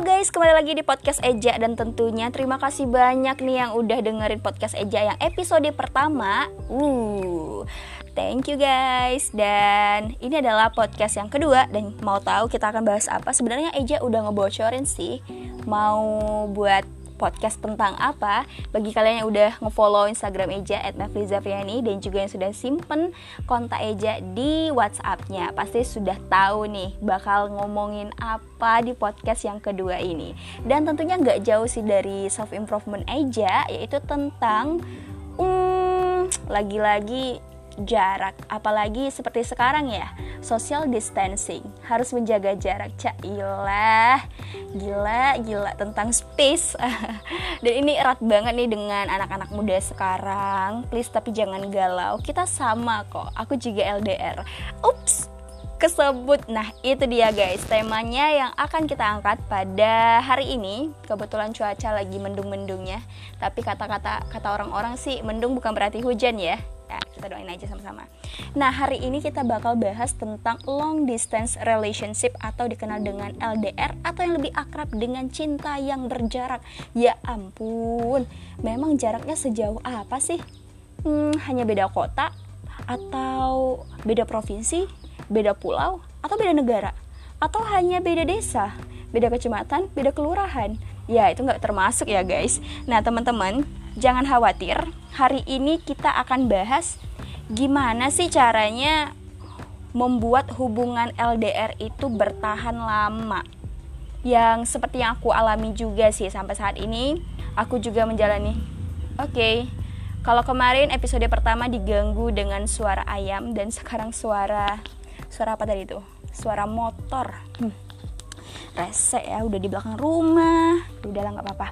Guys, kembali lagi di podcast Eja dan tentunya terima kasih banyak nih yang udah dengerin podcast Eja yang episode pertama. Uh, thank you guys. Dan ini adalah podcast yang kedua dan mau tahu kita akan bahas apa? Sebenarnya Eja udah ngebocorin sih mau buat podcast tentang apa bagi kalian yang udah ngefollow Instagram Eja at Naflizafiani dan juga yang sudah simpen kontak Eja di WhatsAppnya pasti sudah tahu nih bakal ngomongin apa di podcast yang kedua ini. Dan tentunya nggak jauh sih dari self improvement Eja yaitu tentang um, lagi-lagi jarak apalagi seperti sekarang ya social distancing. Harus menjaga jarak cailah gila gila tentang space. Dan ini erat banget nih dengan anak-anak muda sekarang. Please tapi jangan galau. Kita sama kok. Aku juga LDR ups kesebut. Nah, itu dia guys, temanya yang akan kita angkat pada hari ini. Kebetulan cuaca lagi mendung-mendungnya, tapi kata-kata kata orang-orang sih mendung bukan berarti hujan ya ya kita doain aja sama-sama. Nah hari ini kita bakal bahas tentang long distance relationship atau dikenal dengan LDR atau yang lebih akrab dengan cinta yang berjarak. Ya ampun memang jaraknya sejauh apa sih? Hmm, hanya beda kota atau beda provinsi beda pulau atau beda negara? Atau hanya beda desa beda kecamatan beda kelurahan? Ya itu nggak termasuk ya guys. Nah teman-teman jangan khawatir, hari ini kita akan bahas gimana sih caranya membuat hubungan LDR itu bertahan lama. Yang seperti yang aku alami juga sih sampai saat ini, aku juga menjalani. Oke, okay, kalau kemarin episode pertama diganggu dengan suara ayam dan sekarang suara suara apa tadi itu? Suara motor. Hmm. Rese ya, udah di belakang rumah. Udah lah nggak apa-apa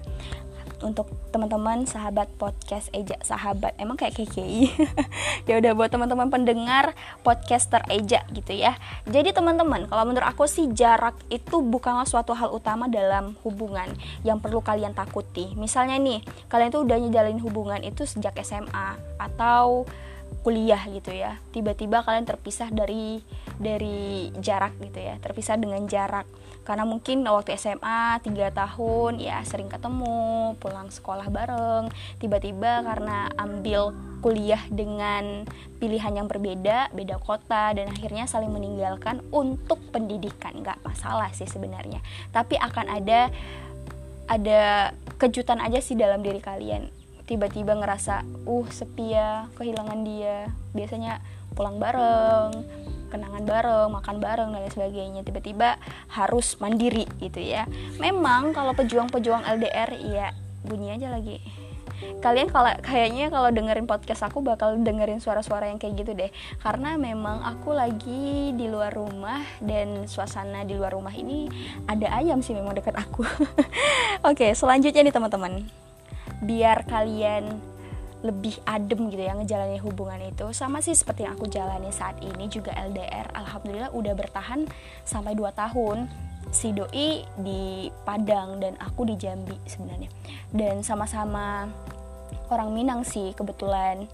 untuk teman-teman sahabat podcast Eja sahabat emang kayak KKI ya udah buat teman-teman pendengar podcaster Eja gitu ya. Jadi teman-teman kalau menurut aku sih jarak itu bukanlah suatu hal utama dalam hubungan yang perlu kalian takuti. Misalnya nih kalian tuh udah ngejalin hubungan itu sejak SMA atau kuliah gitu ya. Tiba-tiba kalian terpisah dari dari jarak gitu ya terpisah dengan jarak. Karena mungkin waktu SMA 3 tahun ya sering ketemu pulang sekolah bareng. Tiba-tiba karena ambil kuliah dengan pilihan yang berbeda beda kota dan akhirnya saling meninggalkan untuk pendidikan. Nggak masalah sih sebenarnya. Tapi akan ada ada kejutan aja sih dalam diri kalian. Tiba-tiba ngerasa uh sepi ya kehilangan dia. Biasanya pulang bareng kenangan bareng, makan bareng dan lain sebagainya. Tiba-tiba harus mandiri gitu ya. Memang kalau pejuang-pejuang LDR ya bunyi aja lagi. Kalian kalau kayaknya kalau dengerin podcast aku bakal dengerin suara-suara yang kayak gitu deh. Karena memang aku lagi di luar rumah dan suasana di luar rumah ini ada ayam sih memang dekat aku. Oke, selanjutnya nih teman-teman. Biar kalian lebih adem gitu ya ngejalanin hubungan itu. Sama sih seperti yang aku jalani saat ini juga LDR alhamdulillah udah bertahan sampai 2 tahun. Si doi di Padang dan aku di Jambi sebenarnya. Dan sama-sama orang Minang sih kebetulan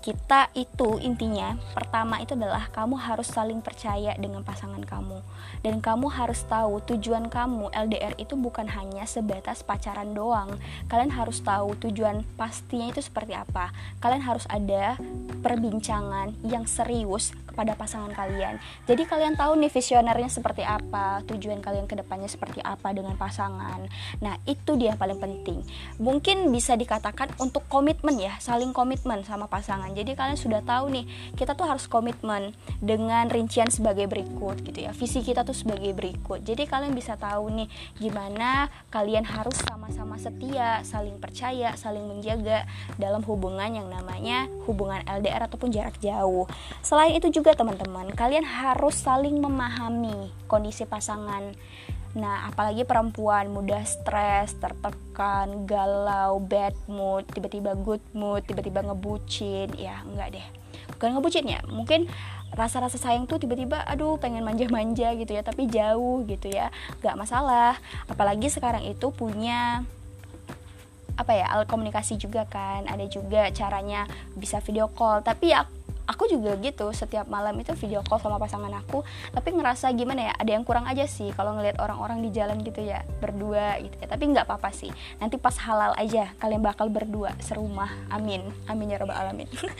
kita itu intinya pertama itu adalah kamu harus saling percaya dengan pasangan kamu. Dan kamu harus tahu tujuan kamu LDR itu bukan hanya sebatas pacaran doang. Kalian harus tahu tujuan pastinya itu seperti apa. Kalian harus ada perbincangan yang serius kepada pasangan kalian. Jadi kalian tahu nih visionernya seperti apa tujuan kalian ke depannya seperti apa dengan pasangan. Nah itu dia paling penting. Mungkin bisa dikatakan untuk komitmen ya saling komitmen sama pasangan. Jadi kalian sudah tahu nih kita tuh harus komitmen dengan rincian sebagai berikut gitu ya. Visi kita tuh sebagai berikut. Jadi kalian bisa tahu nih gimana kalian harus sama-sama setia saling percaya saling menjaga dalam hubungan yang namanya hubungan LDR ataupun jarak jauh. Selain itu juga teman-teman kalian harus saling memahami kondisi pasangan Nah, apalagi perempuan mudah stres, tertekan, galau, bad mood, tiba-tiba good mood, tiba-tiba ngebucin, ya enggak deh. Bukan ngebucin ya, mungkin rasa-rasa sayang tuh tiba-tiba aduh pengen manja-manja gitu ya, tapi jauh gitu ya. Enggak masalah. Apalagi sekarang itu punya apa ya, alat komunikasi juga kan. Ada juga caranya bisa video call, tapi ya aku juga gitu setiap malam itu video call sama pasangan aku tapi ngerasa gimana ya ada yang kurang aja sih kalau ngelihat orang-orang di jalan gitu ya berdua gitu ya. Tapi nggak apa-apa sih nanti pas halal aja kalian bakal berdua serumah amin amin ya robbal alamin. Oke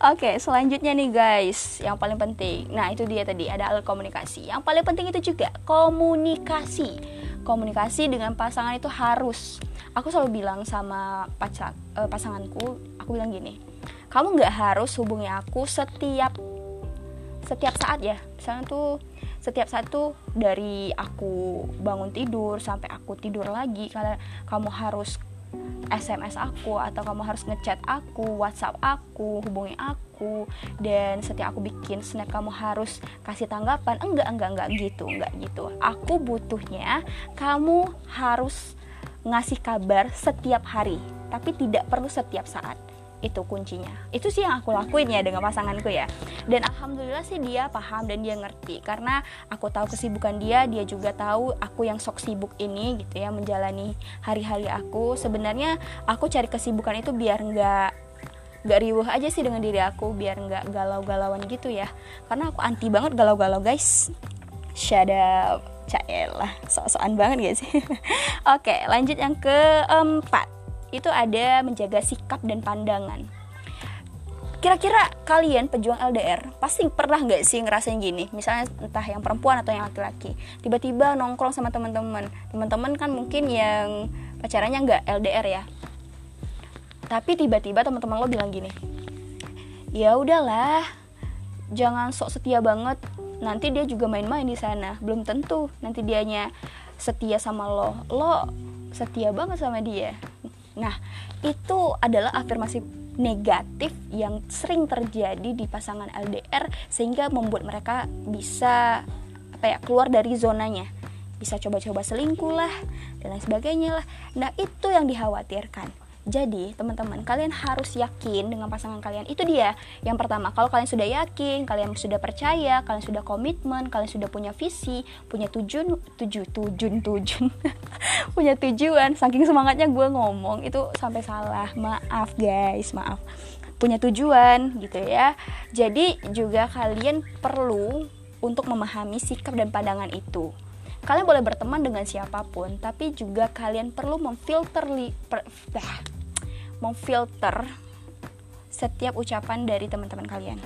okay, selanjutnya nih guys yang paling penting. Nah itu dia tadi ada alat komunikasi yang paling penting itu juga komunikasi. Komunikasi dengan pasangan itu harus. Aku selalu bilang sama pacar uh, pasanganku aku bilang gini kamu nggak harus hubungi aku setiap setiap saat ya misalnya tuh setiap saat tuh dari aku bangun tidur sampai aku tidur lagi karena kamu harus SMS aku atau kamu harus ngechat aku, WhatsApp aku, hubungi aku dan setiap aku bikin snap kamu harus kasih tanggapan. Enggak, enggak, enggak gitu, enggak gitu. Aku butuhnya kamu harus ngasih kabar setiap hari, tapi tidak perlu setiap saat. Itu kuncinya. Itu sih yang aku lakuin ya dengan pasanganku ya. Dan alhamdulillah sih dia paham dan dia ngerti karena aku tahu kesibukan dia, dia juga tahu aku yang sok sibuk ini gitu ya menjalani hari-hari aku. Sebenarnya aku cari kesibukan itu biar nggak nggak riuh aja sih dengan diri aku biar nggak galau-galauan gitu ya karena aku anti banget galau-galau guys shut up lah sok-sokan banget gak sih oke lanjut yang keempat itu ada menjaga sikap dan pandangan. Kira-kira kalian pejuang LDR pasti pernah nggak sih ngerasain gini? Misalnya entah yang perempuan atau yang laki-laki. Tiba-tiba nongkrong sama teman-teman. Teman-teman kan mungkin yang pacarannya nggak LDR ya. Tapi tiba-tiba teman-teman lo bilang gini ya udahlah jangan sok setia banget. Nanti dia juga main-main di sana. Belum tentu nanti dianya setia sama lo. Lo setia banget sama dia nah itu adalah afirmasi negatif yang sering terjadi di pasangan LDR sehingga membuat mereka bisa apa ya keluar dari zonanya. Bisa coba-coba selingkuh lah dan lain sebagainya lah. Nah itu yang dikhawatirkan jadi, teman-teman, kalian harus yakin dengan pasangan kalian. Itu dia. Yang pertama, kalau kalian sudah yakin, kalian sudah percaya, kalian sudah komitmen, kalian sudah punya visi, punya tujuan, tuju, tujuan, tujuan, punya tujuan. Saking semangatnya gue ngomong itu sampai salah. Maaf guys, maaf. Punya tujuan gitu ya. Jadi juga kalian perlu untuk memahami sikap dan pandangan itu kalian boleh berteman dengan siapa pun, tapi juga kalian perlu memfilter li, per, memfilter setiap ucapan dari teman-teman kalian.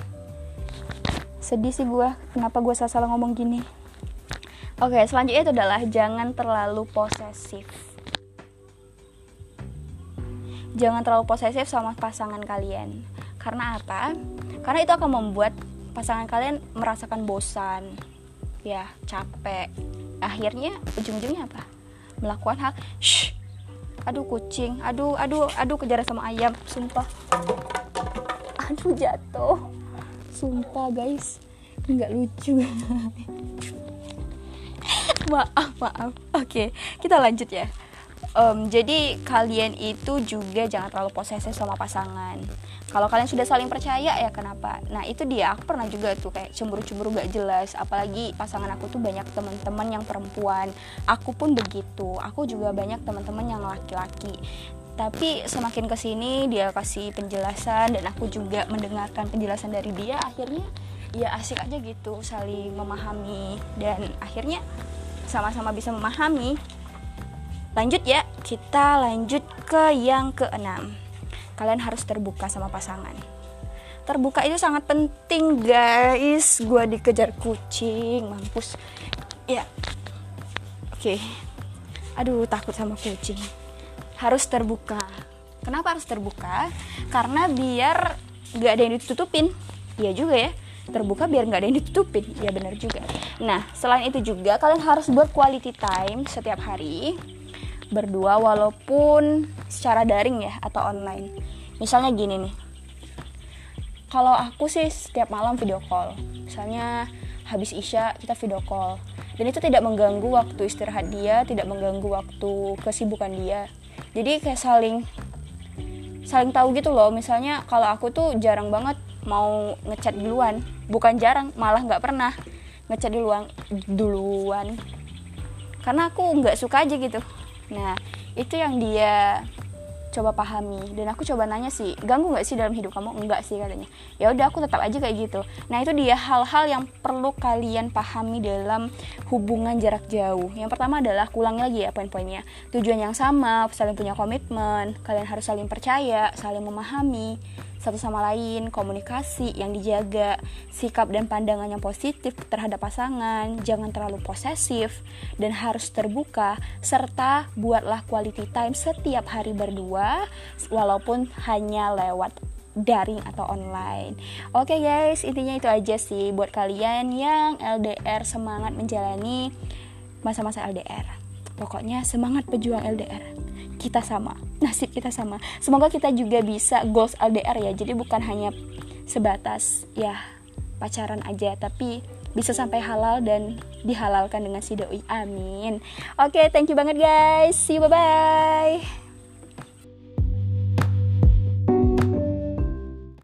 Sedih sih gue, kenapa gue salah-salah ngomong gini. Oke, selanjutnya itu adalah jangan terlalu posesif. Jangan terlalu posesif sama pasangan kalian. Karena apa? Karena itu akan membuat pasangan kalian merasakan bosan, ya capek, akhirnya ujung-ujungnya apa melakukan hal shh aduh kucing. Aduh aduh aduh kejar sama ayam. Sumpah. Aduh jatuh. Sumpah guys. Nggak lucu. Maaf maaf. Oke kita lanjut ya um, jadi kalian itu juga jangan terlalu posesif sama pasangan. Kalau kalian sudah saling percaya ya kenapa? Nah itu dia. Aku pernah juga tuh kayak cemburu-cemburu gak jelas. Apalagi pasangan aku tuh banyak teman-teman yang perempuan. Aku pun begitu. Aku juga banyak teman-teman yang laki-laki. Tapi semakin ke sini dia kasih penjelasan dan aku juga mendengarkan penjelasan dari dia. Akhirnya ya asik aja gitu saling memahami. Dan akhirnya sama-sama bisa memahami lanjut ya kita lanjut ke yang keenam. Kalian harus terbuka sama pasangan. Terbuka itu sangat penting guys. Gue dikejar kucing mampus. Ya. Oke. Okay. aduh takut sama kucing. Harus terbuka. Kenapa harus terbuka? Karena biar gak ada yang ditutupin. Iya juga ya. Terbuka biar nggak ada yang ditutupin. Ya benar juga. Nah selain itu juga kalian harus buat quality time setiap hari berdua walaupun secara daring ya atau online. Misalnya gini nih. Kalau aku sih setiap malam video call. Misalnya habis isya kita video call. Dan itu tidak mengganggu waktu istirahat dia tidak mengganggu waktu kesibukan dia. Jadi kayak saling saling tahu gitu loh. Misalnya kalau aku tuh jarang banget mau ngechat duluan. Bukan jarang malah nggak pernah ngechat duluan duluan. Karena aku nggak suka aja gitu nah itu yang dia coba pahami. Dan aku coba nanya sih ganggu nggak sih dalam hidup kamu? Enggak sih katanya. Ya udah aku tetap aja kayak gitu. Nah itu dia hal-hal yang perlu kalian pahami dalam hubungan jarak jauh. Yang pertama adalah ulangi lagi ya poin-poinnya. Tujuan yang sama saling punya komitmen kalian harus saling percaya saling memahami satu sama lain, komunikasi yang dijaga, sikap dan pandangan yang positif terhadap pasangan, jangan terlalu posesif dan harus terbuka serta buatlah quality time setiap hari berdua walaupun hanya lewat daring atau online. Oke okay guys, intinya itu aja sih buat kalian yang LDR semangat menjalani masa-masa LDR. Pokoknya semangat pejuang LDR kita sama nasib kita sama. Semoga kita juga bisa goals LDR ya. Jadi bukan hanya sebatas ya pacaran aja tapi bisa sampai halal dan dihalalkan dengan si doi. Amin. Oke okay, thank you banget guys. See you bye bye